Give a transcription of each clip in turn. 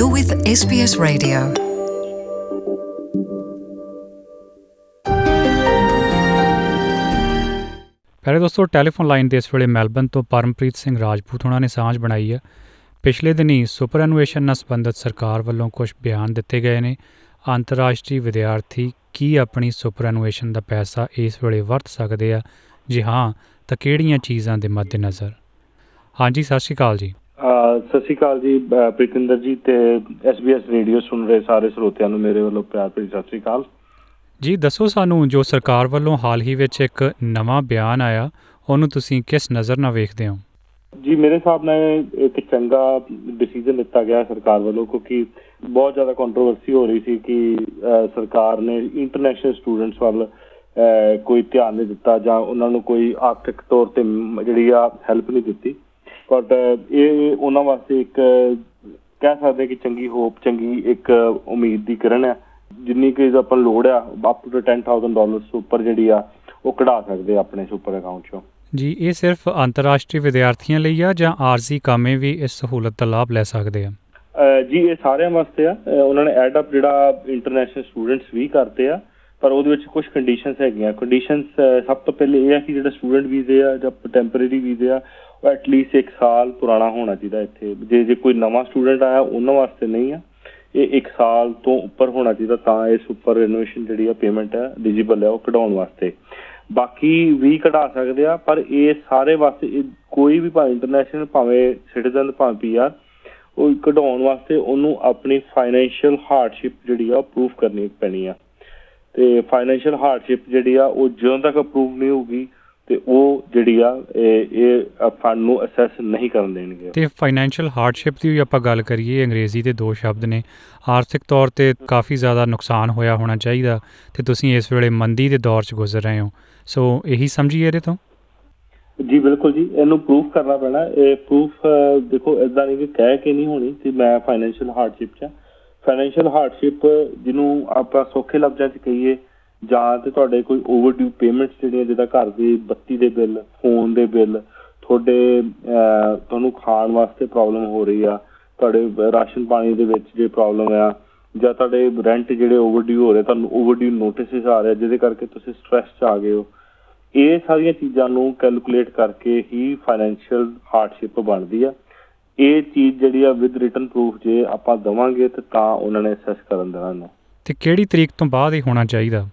You're with SBS Radio. ਪਿਆਰੇ ਦੋਸਤੋ, telephone line ਤੇ ਇਸ ਵੇਲੇ ਮੈਲਬਨ ਤੋਂ ਪਰਮਪ੍ਰੀਤ ਸਿੰਘ ਰਾਜਪੂਤ ਉਹਨਾਂ ਨੇ ਸਾਂਝ ਬਣਾਈ ਹੈ। ਪਿਛਲੇ ਦਿਨੀ ਸੁਪਰਐਨੂਏਸ਼ਨ ਨਾਲ ਸੰਬੰਧਿਤ ਸਰਕਾਰ ਵੱਲੋਂ ਕੁਝ ਬਿਆਨ ਦਿੱਤੇ ਗਏ ਨੇ। ਅੰਤਰਰਾਸ਼ਟਰੀ ਵਿਦਿਆਰਥੀ ਕੀ ਆਪਣੀ ਸੁਪਰਐਨੂਏਸ਼ਨ ਦਾ ਪੈਸਾ ਇਸ ਵੇਲੇ ਵਰਤ ਸਕਦੇ ਆ? ਜੀ ਹਾਂ, ਤਾਂ ਕਿਹੜੀਆਂ ਚੀਜ਼ਾਂ ਦੇ ਮੱਦੇਨਜ਼ਰ? ਹਾਂਜੀ, ਸਤਿ ਸ਼੍ਰੀ ਅਕਾਲ ਜੀ। ਅਹ ਸਤਿ ਸ਼੍ਰੀ ਅਕਾਲ ਜੀ ਪ੍ਰੀਤਿੰਦਰ ਜੀ ਤੇ SBS ਰੇਡੀਓ ਸੁਣ ਰਹੇ ਸਾਰੇ ਸਰੋਤਿਆਂ ਨੂੰ ਮੇਰੇ ਵੱਲੋਂ ਪਿਆਰ ਭਰੀ ਸਤਿ ਸ਼੍ਰੀ ਅਕਾਲ। ਜੀ ਦੱਸੋ ਸਾਨੂੰ ਜੋ ਸਰਕਾਰ ਵੱਲੋਂ ਹਾਲ ਹੀ ਵਿੱਚ ਇੱਕ ਨਵਾਂ ਬਿਆਨ ਆਇਆ ਉਹਨੂੰ ਤੁਸੀਂ ਕਿਸ ਨਜ਼ਰ ਨਾਲ ਵੇਖਦੇ ਹੋ? ਜੀ ਮੇਰੇ ਹਿਸਾਬ ਨਾਲ ਇੱਕ ਚੰਗਾ ਡਿਸੀਜਨ ਲਿੱਤਾ ਗਿਆ ਸਰਕਾਰ ਵੱਲੋਂ ਕਿਉਂਕਿ ਬਹੁਤ ਜ਼ਿਆਦਾ ਕੰਟਰੋਵਰਸੀ ਹੋ ਰਹੀ ਸੀ ਕਿ ਸਰਕਾਰ ਨੇ ਇੰਟਰਨੈਸ਼ਨਲ ਸਟੂਡੈਂਟਸ ਵੱਲ ਕੋਈ ਧਿਆਨ ਨਹੀਂ ਦਿੱਤਾ ਜਾਂ ਉਹਨਾਂ ਨੂੰ ਕੋਈ ਆਰਥਿਕ ਤੌਰ ਤੇ ਜਿਹੜੀ ਆ ਹੈਲਪ ਨਹੀਂ ਦਿੱਤੀ। ਬਟ ਇਹ ਉਹਨਾਂ ਵਾਸਤੇ ਇੱਕ ਕਹਿ ਸਕਦੇ ਕਿ ਚੰਗੀ ਹੋਪ ਚੰਗੀ ਇੱਕ ਉਮੀਦ ਦੀ ਕਿਰਨ ਹੈ। ਜਿੰਨੀ ਕਿ ਆਪਾਂ ਲੋੜ ਆ ਅਪ ਟੂ 10000 ਡਾਲਰਸ ਉੱਪਰ ਜਿਹੜੀ ਆ ਉਹ ਕਢਾ ਸਕਦੇ ਆਪਣੇ ਸੁਪਰ ਅਕਾਊਂਟ ਚੋਂ। ਜੀ ਇਹ ਸਿਰਫ ਅੰਤਰਰਾਸ਼ਟਰੀ ਵਿਦਿਆਰਥੀਆਂ ਲਈ ਆ ਜਾਂ ਆਰਜ਼ੀ ਕਾਮੇ ਵੀ ਇਸ ਸਹੂਲਤ ਦਾ ਲਾਭ ਲੈ ਸਕਦੇ ਆ? ਜੀ ਇਹ ਸਾਰਿਆਂ ਵਾਸਤੇ ਆ। ਉਹਨਾਂ ਨੇ ਐਡ ਅਪ ਜਿਹੜਾ ਇੰਟਰਨੈਸ਼ਨਲ ਸਟੂਡੈਂਟਸ ਵੀ ਕਰਦੇ ਆ ਪਰ ਉਹਦੇ ਵਿੱਚ ਕੁਝ ਕੰਡੀਸ਼ਨਸ ਹੈਗੀਆਂ। ਕੰਡੀਸ਼ਨਸ ਸਭ ਤੋਂ ਪਹਿਲੇ ਇਹ ਆ ਕਿ ਜਿਹੜਾ ਸਟੂਡੈਂਟ ਵੀਜ਼ੇ ਆ ਜਾਂ ਟੈਂਪਰੇਰੀ ਵੀਜ਼ੇ ਆ, ਉਹ ਐਟਲੀਸਟ 1 ਸਾਲ ਪੁਰਾਣਾ ਹੋਣਾ ਚਾਹੀਦਾ ਇੱਥੇ। ਜੇ ਜੇ ਕੋਈ ਨਵਾਂ ਸਟੂਡੈਂਟ ਆਇਆ, ਉਹਨਾਂ ਵਾਸਤੇ ਨਹੀਂ ਆ। ਇਹ 1 ਸਾਲ ਤੋਂ ਉੱਪਰ ਹੋਣਾ ਚਾਹੀਦਾ ਤਾਂ ਇਸ ਉੱਪਰ ਰਿਨੋਵੇਸ਼ਨ ਜਿਹੜੀ ਆ ਪੇਮੈਂਟ ਹੈ ਐਲੀਜੀਬਲ ਹੈ ਉਹ ਕਢਾਉਣ ਵਾਸਤੇ। ਬਾਕੀ ਵੀ ਕਢਾ ਸਕਦੇ ਆ, ਪਰ ਇਹ ਸਾਰੇ ਵਾਸਤੇ, ਇਹ ਕੋਈ ਵੀ ਭਾਵੇਂ ਇੰਟਰਨੈਸ਼ਨਲ ਭਾਵੇਂ ਸਿਟੀਜ਼ਨ ਭਾਵੇਂ ਪੀਆਰ ਉਹ ਕਢਾਉਣ ਵਾਸਤੇ ਉਹਨੂੰ ਆਪਣੀ ਫਾਈਨੈਂਸ਼ੀਅਲ ਹਾਰਡਸ਼ਿਪ ਜਿਹੜੀ ਆ ਪ੍ਰੂਫ ਕਰਨੀ ਪੈਣੀ ਆ। ਤੇ ਫਾਈਨੈਂਸ਼ੀਅਲ ਹਾਰਡਸ਼ਿਪ ਜਿਹੜੀ ਆ ਉਹ ਜਦੋਂ ਤੱਕ ਅਪਰੂਵ ਨਹੀਂ ਹੋਊਗੀ ਤੇ ਉਹ ਜਿਹੜੀ ਆ ਇਹ ਇਹ ਫੰਡ ਨੂੰ ਅਸੈਸ ਨਹੀਂ ਕਰਨ ਦੇਣਗੇ। ਤੇ ਫਾਈਨੈਂਸ਼ੀਅਲ ਹਾਰਡਸ਼ਿਪ ਦੀ ਵੀ ਆਪਾਂ ਗੱਲ ਕਰੀਏ ਅੰਗਰੇਜ਼ੀ ਦੇ ਦੋ ਸ਼ਬਦ ਨੇ। ਆਰਥਿਕ ਤੌਰ ਤੇ ਕਾਫੀ ਜ਼ਿਆਦਾ ਨੁਕਸਾਨ ਹੋਇਆ ਹੋਣਾ ਚਾਹੀਦਾ ਤੇ ਤੁਸੀਂ ਇਸ ਵੇਲੇ ਮੰਦੀ ਦੇ ਦੌਰ 'ਚ ਗੁਜ਼ਰ ਰਹੇ ਹੋ। ਸੋ ਇਹੀ ਸਮਝੀਏ ਇਹਦੇ ਤੋਂ? ਜੀ ਬਿਲਕੁਲ ਜੀ। ਇਹਨੂੰ ਪ੍ਰੂਫ ਕਰਨਾ ਪੈਣਾ। ਇਹ ਪ੍ਰੂਫ ਦੇਖੋ ਇਦਾਂ ਨਹੀਂ ਕਿ ਕਹਿ ਕੇ ਨਹੀਂ ਹੋਣੀ ਕਿ ਮੈਂ ਫਾਈਨੈਂਸ਼ੀਅਲ ਹਾਰਡਸ਼ਿਪ 'ਚ ਫਾਈਨੈਂਸ਼ੀਅਲ ਹਾਰਡਸ਼ਿਪ ਜਿਹਨੂੰ ਆਪਾਂ ਸੌਖੇ ਲਫ਼ਜ਼ਾਂ 'ਚ ਕਹੀਏ ਜਾਂ ਤੇ ਤੁਹਾਡੇ ਕੋਈ ਓਵਰਡਿਊ ਪੇਮੈਂਟਸ ਜਿਹੜੀਆਂ ਜਿੱਦਾਂ ਘਰ ਦੀ ਬੱਤੀ ਦੇ ਬਿੱਲ ਫੋਨ ਦੇ ਬਿੱਲ ਤੁਹਾਡੇ ਅਹ, ਤੁਹਾਨੂੰ ਖਾਣ ਵਾਸਤੇ ਪ੍ਰੋਬਲਮ ਹੋ ਰਹੀ ਆ ਤੁਹਾਡੇ ਰਾਸ਼ਨ ਪਾਣੀ ਦੇ ਵਿੱਚ ਜੇ ਪ੍ਰੋਬਲਮ ਆ ਜਾਂ ਤੁਹਾਡੇ ਰੈਂਟ ਜਿਹੜੇ ਓਵਰਡਿਊ ਹੋ ਰਹੇ ਤੁਹਾਨੂੰ ਓਵਰਡਿਊ ਨੋਟਿਸਸ ਆ ਰਹੇ ਜਿਹਦੇ ਕਰਕੇ ਤੁਸੀਂ ਸਟ੍ਰੈਸ 'ਚ ਆ ਗਏ ਹੋ ਇਹ ਸਾਰੀਆਂ ਚੀਜ਼ਾਂ ਨੂੰ ਕੈਲਕੂਲੇਟ ਕਰਕੇ ਹੀ ਫਾਈਨੈਂਸ਼ੀਅਲ ਹਾਰਡਸ਼ਿਪ ਬਣਦੀ ਆ। ਇਹ ਚੀਜ਼ ਜਿਹੜੀ ਆ ਵਿਦ ਰਿਟਨ ਪ੍ਰੂਫ ਜੇ ਆਪਾਂ ਦਵਾਂਗੇ ਤੇ ਤਾਂ ਉਹਨਾਂ ਨੇ ਅਸੈਸ ਕਰਨ ਦੇਣਾ। ਇਹਨੂੰ ਤੇ ਕਿਹੜੀ ਤਰੀਕ ਤੋਂ ਬਾਅਦ ਹੀ ਹੋਣਾ ਚਾਹੀਦਾ?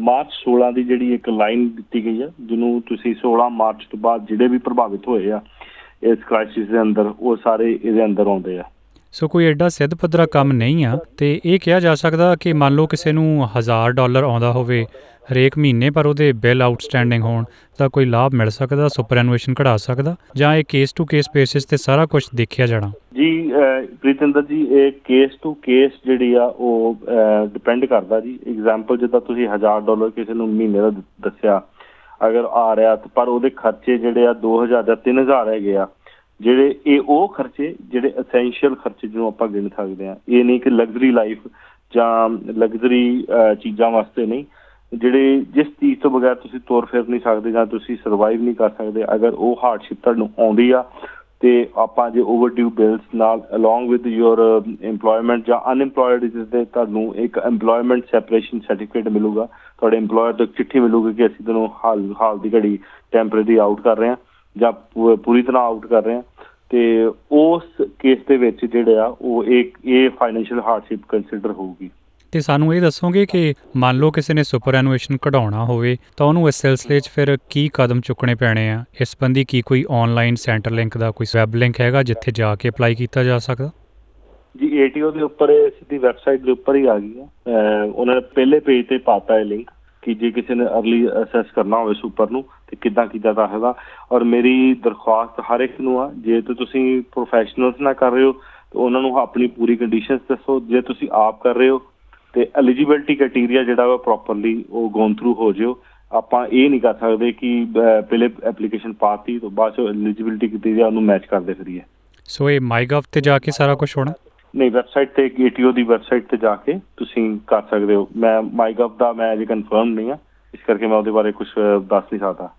ਮਾਰਚ 16 ਦੀ ਜਿਹੜੀ ਇੱਕ ਲਾਈਨ ਦਿੱਤੀ ਗਈ ਆ ਜਿਹਨੂੰ ਤੁਸੀਂ 16 ਮਾਰਚ ਤੋਂ ਬਾਅਦ ਜਿਹੜੇ ਵੀ ਪ੍ਰਭਾਵਿਤ ਹੋਏ ਆ ਇਸ ਕ੍ਰਾਈਸਿਸ ਦੇ ਅੰਦਰ ਉਹ ਸਾਰੇ ਇਹਦੇ ਅੰਦਰ ਆਉਂਦੇ ਆ। ਸੋ ਕੋਈ ਐਡਾ ਸਿੱਧ ਪੱਧਰਾ ਕੰਮ ਨਹੀਂ ਆ ਤੇ ਇਹ ਕਿਹਾ ਜਾ ਸਕਦਾ ਕਿ ਮੰਨ ਲਓ ਕਿਸੇ ਨੂੰ 1000 ਡਾਲਰ ਆਉਂਦਾ ਹੋਵੇ ਹਰੇਕ ਮਹੀਨੇ ਪਰ ਉਹਦੇ ਬਿੱਲ ਆਊਟਸਟੈਂਡਿੰਗ ਹੋਣ ਤਾਂ ਕੋਈ ਲਾਭ ਮਿਲ ਸਕਦਾ, ਸੁਪਰਐਨੂਏਸ਼ਨ ਕਢਾ ਸਕਦਾ ਜਾਂ ਇਹ ਕੇਸ ਟੂ ਕੇਸ ਬੇਸਿਸ ਤੇ ਸਾਰਾ ਕੁਝ ਦੇਖਿਆ ਜਾਣਾ? ਜੀ, ਅਹ, ਪ੍ਰੀਤਿੰਦਰ ਜੀ, ਇਹ ਕੇਸ ਟੂ ਕੇਸ ਜਿਹੜੀ ਆ ਉਹ ਡਿਪੈਂਡ ਕਰਦਾ ਜੀ। ਐਗਜ਼ਾਮਪਲ ਜਿੱਦਾਂ ਤੁਸੀਂ 1000 ਡਾਲਰ ਕਿਸੇ ਨੂੰ ਮਹੀਨੇ ਦਾ ਦ- ਦੱਸਿਆ, ਅਗਰ ਆ ਰਿਹਾ ਤੇ ਪਰ ਉਹਦੇ ਖਰਚੇ ਜਿਹੜੇ ਆ 2000 ਜਾਂ 3000 ਹੈਗੇ ਆ। ਜਿਹੜੇ ਇਹ ਉਹ ਖਰਚੇ ਜਿਹੜੇ ਐਸੈਂਸ਼ੀਅਲ ਖਰਚੇ ਜਿਹਨੂੰ ਆਪਾਂ ਗਿਣ ਸਕਦੇ ਆ ਇਹ ਨਹੀਂ ਕਿ ਲਗਜ਼ਰੀ ਲਾਈਫ ਜਾਂ ਲਗਜ਼ਰੀ ਚੀਜ਼ਾਂ ਵਾਸਤੇ ਨਹੀਂ। ਜਿਹੜੇ ਜਿਸ ਚੀਜ਼ ਤੋਂ ਬਗੈਰ ਤੁਸੀਂ ਤੁਰ ਫਿਰ ਨਹੀਂ ਸਕਦੇ ਜਾਂ ਤੁਸੀਂ ਸਰਵਾਈਵ ਨਹੀਂ ਕਰ ਸਕਦੇ, ਅਗਰ ਉਹ ਹਾਰਡਸ਼ਿਪ ਤੁਹਾਨੂੰ ਆਉਂਦੀ ਆ, ਤੇ ਆਪਾਂ ਜੇ ਓਵਰਡਿਊ ਬਿਲਸ ਨਾਲ ਅਲੋਂਗ ਵਿਦ ਯੋਰ EMPLOYMENT ਜਾਂ ਅਨਇੰਪਲੋਇਡ ਜਿਸ ਦੇ ਤੁਹਾਨੂੰ ਇੱਕ EMPLOYMENT ਸੈਪਰੇਸ਼ਨ ਸਰਟੀਫਿਕੇਟ ਮਿਲੂਗਾ, ਤੁਹਾਡੇ EMPLOYER ਤੋਂ ਇੱਕ ਚਿੱਠੀ ਮਿਲੂਗੀ ਕਿ ਅਸੀਂ ਤੁਹਾਨੂੰ ਹਾਲ ਹਾਲ ਦੀ ਘੜੀ ਟੈਂਪਰੇਰੀ ਆਊਟ ਕਰ ਰਹੇ ਹਾਂ ਜਾਂ ਪੂ- ਪੂਰੀ ਤਰ੍ਹਾਂ ਆਊਟ ਕਰ ਰਹੇ ਹਾਂ ਤੇ ਉਸ ਕੇਸ ਦੇ ਵਿੱਚ ਜਿਹੜੇ ਆ ਉਹ ਇੱਕ ਇਹ ਫਾਈਨੈਂਸ਼ੀਅਲ ਹਾਰਡਸ਼ਿਪ ਕੰਸੀਡਰ ਹੋਊਗੀ। ਤੇ ਸਾਨੂੰ ਇਹ ਦੱਸੋਗੇ ਕਿ ਮੰਨ ਲਓ ਕਿਸੇ ਨੇ ਸੁਪਰਐਨੂਏਸ਼ਨ ਕਢਾਉਣਾ ਹੋਵੇ ਤਾਂ ਉਹਨੂੰ ਇਸ ਸਿਲਸਿਲੇ 'ਚ ਫਿਰ ਕੀ ਕਦਮ ਚੁੱਕਣੇ ਪੈਣੇ ਆ? ਇਸ ਸੰਬੰਧੀ ਕੀ ਕੋਈ ਆਨਲਾਈਨ ਸੈਂਟਰ ਲਿੰਕ ਦਾ ਕੋਈ ਵੈਬ ਲਿੰਕ ਹੈਗਾ ਜਿੱਥੇ ਜਾ ਕੇ ਅਪਲਾਈ ਕੀਤਾ ਜਾ ਸਕਦਾ? ਜੀ ATO ਦੇ ਉੱਪਰ ਸਿੱਧੀ ਵੈਬਸਾਈਟ ਦੇ ਉੱਪਰ ਹੀ ਆ ਗਈ ਆ ਅਹ ਉਹਨਾਂ ਨੇ ਪਹਿਲੇ ਪੇਜ ਤੇ ਪਾਤਾ ਹੈ ਲਿੰਕ ਕਿ ਜੇ ਕਿਸੇ ਨੇ ਅਰਲੀ ਅਸੈਸ ਕਰਨਾ ਹੋਵੇ ਸੁਪਰ ਨੂੰ ਤੇ ਕਿੱਦਾਂ ਕੀਤਾ ਦਾ ਹੈਗਾ। ਔਰ ਮੇਰੀ ਦਰਖਾਸਤ ਹਰ ਇੱਕ ਨੂੰ ਆ ਜੇ ਤੇ ਤੁਸੀਂ ਪ੍ਰੋਫੈਸ਼ਨਲਸ ਨਾਲ ਕਰ ਰਹੇ ਹੋ ਤੇ ਉਹਨਾਂ ਨੂੰ ਆਪਣੀ ਪੂਰੀ ਕੰਡੀਸ਼ਨਸ ਦੱਸੋ। ਜੇ ਤੁਸੀਂ ਆਪ ਕਰ ਰਹੇ ਹੋ ਤੇ ਐਲੀਜੀਬਿਲਟੀ ਕ੍ਰਾਈਟੇਰੀਆ ਜਿਹੜਾ ਵਾ ਪ੍ਰੋਪਰਲੀ ਉਹ ਗੋਨ ਥਰੂ ਹੋ ਜਿਓ। ਆਪਾਂ ਇਹ ਨਹੀਂ ਕਰ ਸਕਦੇ ਕਿ ਅਹ, ਪਹਿਲੇ ਐਪਲੀਕੇਸ਼ਨ ਪਾਤੀ ਤੋਂ ਬਾਅਦ ਚ ਐਲੀਜੀਬਿਲਟੀ ਕ੍ਰਾਈਟੇਰੀਆ ਉਹਨੂੰ ਮੈਚ ਕਰਦੇ ਫਿਰੀਏ। ਸੋ ਇਹ ਮਾਈਗਵ ਤੇ ਜਾ ਕੇ ਸਾਰਾ ਕੁਝ ਹੋਣਾ? ਨਹੀਂ ਵੈਬਸਾਈਟ ਤੇ ਏਟੀਓ ਦੀ ਵੈਬਸਾਈਟ ਤੇ ਜਾ ਕੇ ਤੁਸੀਂ ਕਰ ਸਕਦੇ ਹੋ। ਮੈਂ ਮਾਈਗਵ ਦਾ ਮੈਂ ਅਜੇ ਕਨਫਰਮ ਨਹੀਂ ਆ ਇਸ ਕਰਕੇ ਮੈਂ ਉਹਦੇ ਬਾਰੇ ਕੁਝ ਦੱਸ ਨਹੀਂ ਸਕਦਾ।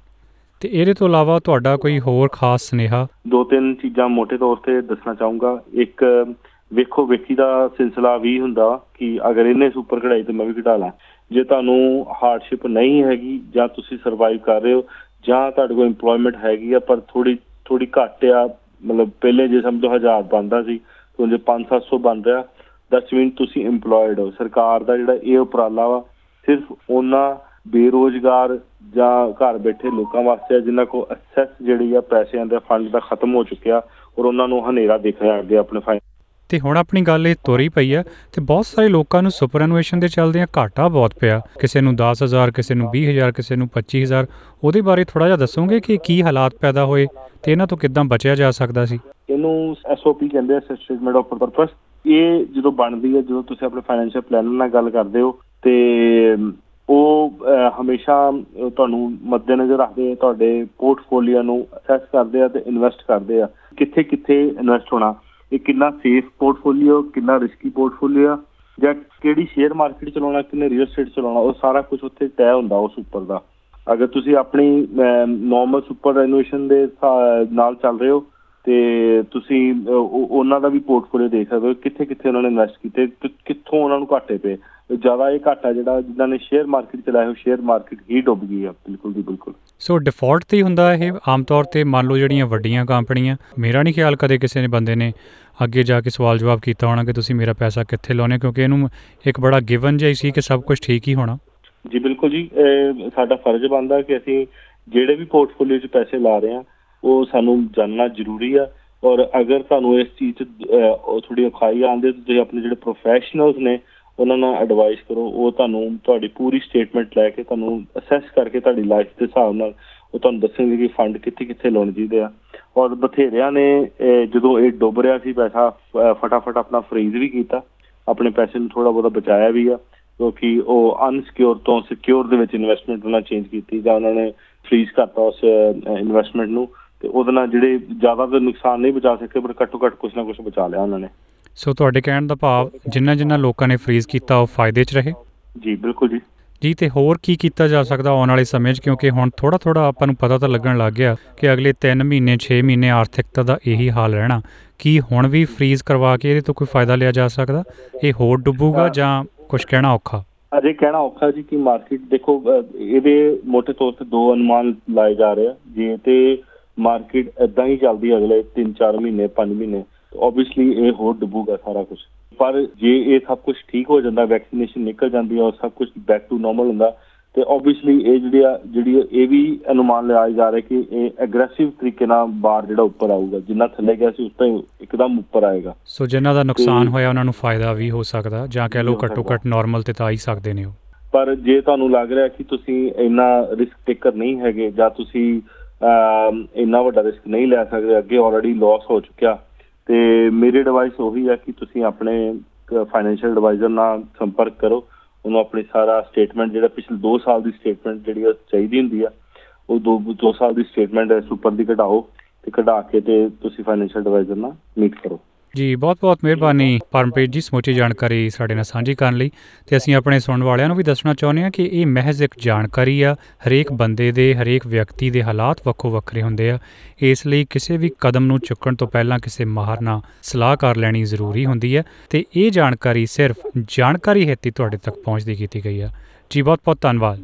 ਤੇ ਇਹਦੇ ਤੋਂ ਇਲਾਵਾ ਤੁਹਾਡਾ ਕੋਈ ਹੋਰ ਖਾਸ ਸੁਨੇਹਾ? ਦੋ ਤਿੰਨ ਚੀਜ਼ਾਂ ਮੋٹے ਤੌਰ ਤੇ ਦੱਸਣਾ ਚਾਹੂੰਗਾ। ਇੱਕ ਵੇਖੋ ਵੇਖੀ ਦਾ ਸਿਲਸਿਲਾ ਵੀ ਹੁੰਦਾ ਕਿ ਅਗਰ ਇਹਨੇ ਸੁਪਰ ਕਢਾਈ ਤੇ ਮੈਂ ਵੀ ਕਢਾ ਲਾਂ। ਜੇ ਤੁਹਾਨੂੰ ਹਾਰਡਸ਼ਿਪ ਨਹੀਂ ਹੈਗੀ ਜਾਂ ਤੁਸੀਂ ਸਰਵਾਈਵ ਕਰ ਰਹੇ ਹੋ ਜਾਂ ਤੁਹਾਡੇ ਕੋਲ EMPLOYMENT ਹੈਗੀ ਆ ਪਰ ਥੋੜੀ ਥੋੜੀ ਘੱਟ ਆ ਮਤਲਬ ਪਹਿਲੇ ਜੇ ਸਮਝੋ 1000 ਬੰਦਾ ਸੀ ਤੇ ਜੇ 5-700 ਬਣ ਰਿਹਾ ਦੈਟਸ ਮੀਨ ਤੁਸੀਂ EMPLOYED ਹੋ। ਸਰਕਾਰ ਦਾ ਜਿਹੜਾ ਇਹ ਉਪਰਾਲਾ ਵਾ, ਸਿਰਫ ਉਹਨਾਂ ਬੇਰੋਜ਼ਗਾਰ ਜਾਂ ਘਰ ਬੈਠੇ ਲੋਕਾਂ ਵਾਸਤੇ ਜਿਨ੍ਹਾਂ ਕੋ ਐਕਸੈਸ ਜਿਹੜੀ ਆ, ਪੈਸਿਆਂ ਦਾ ਫੰਡ ਦਾ ਖਤਮ ਹੋ ਚੁੱਕਿਆ ਔਰ ਉਹਨਾਂ ਨੂੰ ਹਨੇਰਾ ਦਿਖ ਰਿਹਾ ਅੱਗੇ ਆਪਣੇ ਤੇ ਹੁਣ ਆਪਣੀ ਗੱਲ ਇਹ ਤੋਰੀ ਪਈ ਆ ਤੇ ਬਹੁਤ ਸਾਰੇ ਲੋਕਾਂ ਨੂੰ ਸੁਪਰਐਨੂਏਸ਼ਨ ਦੇ ਚੱਲਦਿਆਂ ਘਾਟਾ ਬਹੁਤ ਪਿਆ। ਕਿਸੇ ਨੂੰ 10000 ਕਿਸੇ ਨੂੰ 20000 ਕਿਸੇ ਨੂੰ 25000 ਉਹਦੇ ਬਾਰੇ ਥੋੜਾ ਜਿਹਾ ਦੱਸੋਗੇ ਕਿ ਕੀ ਹਾਲਾਤ ਪੈਦਾ ਹੋਏ ਤੇ ਇਹਨਾਂ ਤੋਂ ਕਿੱਦਾਂ ਬਚਿਆ ਜਾ ਸਕਦਾ ਸੀ? ਇਹਨੂੰ ਐਸਓਪੀ ਕਹਿੰਦੇ ਆ ਸਟੇਟਮੈਂਟ ਆਫ ਪਰਪਸ ਇਹ ਜਦੋਂ ਬਣਦੀ ਹੈ, ਜਦੋਂ ਤੁਸੀਂ ਆਪਣੇ ਫਾਈਨੈਂਸ਼ੀਅਲ ਪਲਾਨਰ ਨਾਲ ਗੱਲ ਕਰਦੇ ਹੋ, ਤੇ ਉਹ ਹਮੇਸ਼ਾ ਤੁਹਾਨੂੰ ਮੱਦੇਨਜ਼ਰ ਰੱਖਦੇ ਆ, ਤੁਹਾਡੇ ਪੋਰਟਫੋਲੀਓ ਨੂੰ ਅਸੈਸ ਕਰਦੇ ਆ ਤੇ ਇਨਵੈਸਟ ਕਰਦੇ ਆ। ਕਿੱਥੇ ਕਿੱਥੇ ਇਨਵੈਸਟ ਹੋਣਾ। ਇਹ ਕਿੰਨਾ ਸੇਫ ਪੋਰਟਫੋਲੀਓ ਕਿੰਨਾ ਰਿਸਕੀ ਪੋਰਟਫੋਲੀਓ ਆ, ਜਾਂ ਕਿਹੜੀ ਸ਼ੇਅਰ ਮਾਰਕੀਟ ਚਲਾਉਣਾ, ਕਿੰਨੇ ਰੀਅਲ ਏਸਟੇਟ ਚਲਾਉਣਾ, ਉਹ ਸਾਰਾ ਕੁਝ ਉੱਥੇ ਤੈਅ ਹੁੰਦਾ ਉਸ ਉੱਪਰ ਦਾ। ਅਗਰ ਤੁਸੀਂ ਆਪਣੀ ਨਾਰਮਲ ਸੁਪਰ ਰੈਨੋਵੇਸ਼ਨ ਦੇ ਨਾਲ ਚੱਲ ਰਹੇ ਹੋ ਤੇ ਤੁਸੀਂ ਉਹਨਾਂ ਦਾ ਵੀ ਪੋਰਟਫੋਲੀਓ ਦੇਖ ਸਕਦੇ ਹੋ ਕਿੱਥੇ ਕਿੱਥੇ ਉਹਨਾਂ ਨੇ ਇਨਵੈਸਟ ਕੀਤੇ ਕਿੱਥੋਂ ਉਹਨਾਂ ਨੂੰ ਘਾਟੇ ਪਏ। ਜ਼ਿਆਦਾ ਇਹ ਘਾਟਾ ਜਿਹੜਾ ਜਿਨ੍ਹਾਂ ਨੇ ਸ਼ੇਅਰ ਮਾਰਕੀਟ ਚਲਾਇਆ ਹੋ ਸ਼ੇਅਰ ਮਾਰਕੀਟ ਹੀ ਡੁੱਬ ਗਈ ਆ ਬਿਲਕੁਲ ਦੀ ਬਿਲਕੁਲ। ਸੋ ਡਿਫਾਲਟ ਤੇ ਹੁੰਦਾ ਇਹ ਆਮ ਤੌਰ ਤੇ ਮੰਨ ਲਓ ਜਿਹੜੀਆਂ ਵੱਡੀਆਂ ਕੰਪਨੀਆਂ ਮੇਰਾ ਨਹੀਂ ਖਿਆਲ ਕਦੇ ਕਿਸੇ ਨੇ ਬੰਦੇ ਨੇ ਅੱਗੇ ਜਾ ਕੇ ਸਵਾਲ ਜਵਾਬ ਕੀਤਾ ਹੋਣਾ ਕਿ ਤੁਸੀਂ ਮੇਰਾ ਪੈਸਾ ਕਿੱਥੇ ਲਾਉਨੇ ਕਿਉਂਕਿ ਇਹਨੂੰ ਇੱਕ ਬੜਾ ਗਿਵਨ ਜਿਹਾ ਸੀ ਕਿ ਸਭ ਕੁਝ ਠੀਕ ਹੀ ਹੋਣਾ। ਜੀ ਬਿਲਕੁਲ ਜੀ ਸਾਡਾ ਫਰਜ਼ ਬਣਦਾ ਕਿ ਅਸੀਂ ਜਿਹੜੇ ਵੀ ਪੋਰਟਫੋਲੀਓ 'ਚ ਪੈਸੇ ਲਾ ਰਹੇ ਆ ਉਹ ਸਾਨੂੰ ਜਾਣਨਾ ਜ਼ਰੂਰੀ ਆ। ਔਰ ਅਗਰ ਤੁਹਾਨੂੰ ਇਸ ਚੀਜ਼ 'ਚ ਥੋੜੀ ਅਖਾਈ ਆਉਂਦੇ ਤੁਸੀਂ ਆਪਣੇ ਜਿਹੜੇ ਪ੍ਰੋਫੈਸ਼ਨਲਸ ਨੇ, ਉਹਨਾਂ ਨਾਲ ਐਡਵਾਈਸ ਕਰੋ। ਉਹ ਤੁਹਾਨੂੰ ਤੁਹਾਡੀ ਪੂਰੀ ਸਟੇਟਮੈਂਟ ਲੈ ਕੇ ਤੁਹਾਨੂੰ ਅਸੈਸ ਕਰਕੇ ਤੁਹਾਡੀ ਲਾਈਫ ਦੇ ਹਿਸਾਬ ਨਾਲ ਉਹ ਤੁਹਾਨੂੰ ਦੱਸਣਗੇ ਕਿ ਫੰਡ ਕਿੱਥੇ ਕਿੱਥੇ ਲਾਉਣੇ ਚਾਹੀਦੇ ਆ। ਔਰ ਬਥੇਰਿਆਂ ਨੇ ਜਦੋਂ ਇਹ ਡੁੱਬ ਰਿਹਾ ਸੀ, ਪੈਸਾ ਫਟਾਫਟ ਆਪਣਾ ਫਰੀਜ਼ ਵੀ ਕੀਤਾ। ਆਪਣੇ ਪੈਸੇ ਨੂੰ ਥੋੜਾ ਬਹੁਤਾ ਬਚਾਇਆ ਵੀ ਆ, ਕਿਉਂਕਿ ਉਹ ਅਨਸਿਕਿਉਰ ਤੋਂ ਸਿਕਿਉਰ ਦੇ ਵਿੱਚ ਇਨਵੈਸਟਮੈਂਟ ਉਹਨਾਂ ਚੇਂਜ ਕੀਤੀ ਜਾਂ ਉਹਨਾਂ ਨੇ ਫਰੀਜ਼ ਕਰਤਾ ਉਸ ਇਨਵੈਸਟਮੈਂਟ ਨੂੰ। ਤੇ ਉਹਦੇ ਨਾਲ ਜਿਹੜੇ ਜ਼ਿਆਦਾ ਤਾਂ ਨੁਕਸਾਨ ਨਹੀਂ ਬਚਾ ਸਕੇ ਪਰ ਘੱਟੋ ਘੱਟ ਕੁਝ ਨਾ ਕੁਝ ਬਚਾ ਲਿਆ ਉਹਨਾਂ ਨੇ। ਸੋ ਤੁਹਾਡੇ ਕਹਿਣ ਦਾ ਭਾਵ ਜਿੰਨਾ ਜਿੰਨਾ ਲੋਕਾਂ ਨੇ ਫਰੀਜ਼ ਕੀਤਾ ਉਹ ਫਾਇਦੇ 'ਚ ਰਹੇ? ਜੀ ਬਿਲਕੁਲ ਜੀ। ਜੀ ਤੇ ਹੋਰ ਕੀ ਕੀਤਾ ਜਾ ਸਕਦਾ ਆਉਣ ਵਾਲੇ ਸਮੇਂ 'ਚ? ਕਿਉਂਕਿ ਹੁਣ ਥੋੜਾ ਥੋੜਾ ਆਪਾਂ ਨੂੰ ਪਤਾ ਤਾਂ ਲੱਗਣ ਲੱਗ ਗਿਆ ਕਿ ਅਗਲੇ 3 ਮਹੀਨੇ 6 ਮਹੀਨੇ ਆਰਥਿਕਤਾ ਦਾ ਇਹੀ ਹਾਲ ਰਹਿਣਾ। ਕੀ ਹੁਣ ਵੀ ਫਰੀਜ਼ ਕਰਵਾ ਕੇ ਇਹਦੇ ਤੋਂ ਕੋਈ ਫਾਇਦਾ ਲਿਆ ਜਾ ਸਕਦਾ? ਇਹ ਹੋਰ ਡੁੱਬੂਗਾ ਜਾਂ ਕੁਝ ਕਹਿਣਾ ਔਖਾ? ਅਜੇ ਕਹਿਣਾ ਔਖਾ ਜੀ ਕਿ ਮਾਰਕੀਟ ਦੇਖੋ ਇਹਦੇ ਮੋٹے ਤੌਰ ਤੇ ਦੋ ਅਨੁਮਾਨ ਲਾਏ ਜਾ ਰਹੇ ਆ। ਜੇ ਤੇ ਮਾਰਕੀਟ ਇਦਾਂ ਹੀ ਚੱਲਦੀ ਅਗਲੇ 3-4 ਮਹੀਨੇ 5 ਮਹੀਨੇ। ਆਬਵੀਅਸਲੀ ਇਹ ਹੋਰ ਡੁੱਬੂਗਾ ਸਾਰਾ ਕੁਝ ਪਰ ਜੇ ਇਹ ਸਭ ਕੁਝ ਠੀਕ ਹੋ ਜਾਂਦਾ ਵੈਕਸੀਨੇਸ਼ਨ ਨਿਕਲ ਜਾਂਦੀ ਹੈ ਔਰ ਸਭ ਕੁਝ ਬੈਕ ਟੂ ਨਾਰਮਲ ਹੁੰਦਾ ਤੇ ਆਬਵੀਅਸਲੀ ਇਹ ਜਿਹੜੀ ਆ ਜਿਹੜੀ ਇਹ ਵੀ ਅਨੁਮਾਨ ਲਗਾਇਆ ਜਾ ਰਿਹਾ ਕਿ ਇਹ ਐਗਰੈਸਿਵ ਤਰੀਕੇ ਨਾਲ ਬਾਹਰ ਜਿਹੜਾ ਉੱਪਰ ਆਊਗਾ ਜਿੰਨਾ ਥੱਲੇ ਗਿਆ ਸੀ ਉਸ ਤੋਂ ਇੱਕਦਮ ਉੱਪਰ ਆਏਗਾ। ਸੋ ਜਿਨ੍ਹਾਂ ਦਾ ਨੁਕਸਾਨ ਹੋਇਆ ਉਹਨਾਂ ਨੂੰ ਫਾਇਦਾ ਵੀ ਹੋ ਸਕਦਾ ਜਾਂ ਕਹਿ ਲਓ ਘੱਟੋ ਘੱਟ ਨਾਰਮਲ ਤੇ ਤਾਂ ਆ ਹੀ ਸਕਦੇ ਨੇ ਉਹ। ਪਰ ਜੇ ਤੁਹਾਨੂੰ ਲੱਗ ਰਿਹਾ ਕਿ ਤੁਸੀਂ ਇੰਨਾ ਰਿਸਕ ਟੇਕਰ ਨਹੀਂ ਹੈਗੇ ਜਾਂ ਤੁਸੀਂ ਇੰਨਾ ਵੱਡਾ ਰਿਸਕ ਨਹੀਂ ਲੈ ਸਕਦੇ। ਅੱਗੇ ਆਲਰੇਡੀ ਲਾਸ ਹੋ ਚੁੱਕਿਆ। ਤੇ ਮੇਰੀ ਐਡਵਾਈਸ ਉਹੀ ਹੈ ਕਿ ਤੁਸੀਂ ਆਪਣੇ ਫਾਈਨੈਂਸ਼ੀਅਲ ਐਡਵਾਈਜ਼ਰ ਨਾਲ ਸੰਪਰਕ ਕਰੋ। ਉਹਨੂੰ ਆਪਣੀ ਸਾਰਾ ਸਟੇਟਮੈਂਟ ਜਿਹੜਾ ਪਿਛਲੇ 2 ਸਾਲ ਦੀ ਸਟੇਟਮੈਂਟ ਜਿਹੜੀ ਉਹ ਚਾਹੀਦੀ ਹੁੰਦੀ ਆ, ਉਹ 2 2 ਸਾਲ ਦੀ ਸਟੇਟਮੈਂਟ ਸੁਪਰ ਦੀ ਕਢਾਓ ਤੇ ਕਢਾ ਕੇ ਤੇ ਤੁਸੀਂ ਫਾਈਨੈਂਸ਼ੀਅਲ ਐਡਵਾਈਜ਼ਰ ਨਾਲ ਮੀਟ ਕਰੋ। ਜੀ, ਬਹੁਤ-ਬਹੁਤ ਮਿਹਰਬਾਨੀ ਪਰਮਪ੍ਰੀਤ ਜੀ ਸਮੁੱਚੀ ਜਾਣਕਾਰੀ ਸਾਡੇ ਨਾਲ ਸਾਂਝੀ ਕਰਨ ਲਈ। ਤੇ ਅਸੀਂ ਆਪਣੇ ਸੁਣਨ ਵਾਲਿਆਂ ਨੂੰ ਵੀ ਦੱਸਣਾ ਚਾਹੁੰਦੇ ਹਾਂ ਕਿ ਇਹ ਮਹਿਜ਼ ਇੱਕ ਜਾਣਕਾਰੀ ਆ, ਹਰੇਕ ਬੰਦੇ ਦੇ, ਹਰੇਕ ਵਿਅਕਤੀ ਦੇ ਹਾਲਾਤ ਵੱਖੋ ਵੱਖਰੇ ਹੁੰਦੇ ਆ। ਇਸ ਲਈ ਕਿਸੇ ਵੀ ਕਦਮ ਨੂੰ ਚੁੱਕਣ ਤੋਂ ਪਹਿਲਾਂ ਕਿਸੇ ਮਾਹਰ ਨਾਲ ਸਲਾਹ ਕਰ ਲੈਣੀ ਜ਼ਰੂਰੀ ਹੁੰਦੀ ਹੈ। ਤੇ ਇਹ ਜਾਣਕਾਰੀ ਸਿਰਫ ਜਾਣਕਾਰੀ ਹੈਤੀ ਤੁਹਾਡੇ ਤੱਕ ਪਹੁੰਚਦੀ ਕੀਤੀ ਗਈ ਆ। ਜੀ, ਬਹੁਤ-ਬਹੁਤ ਧੰਨਵਾਦ।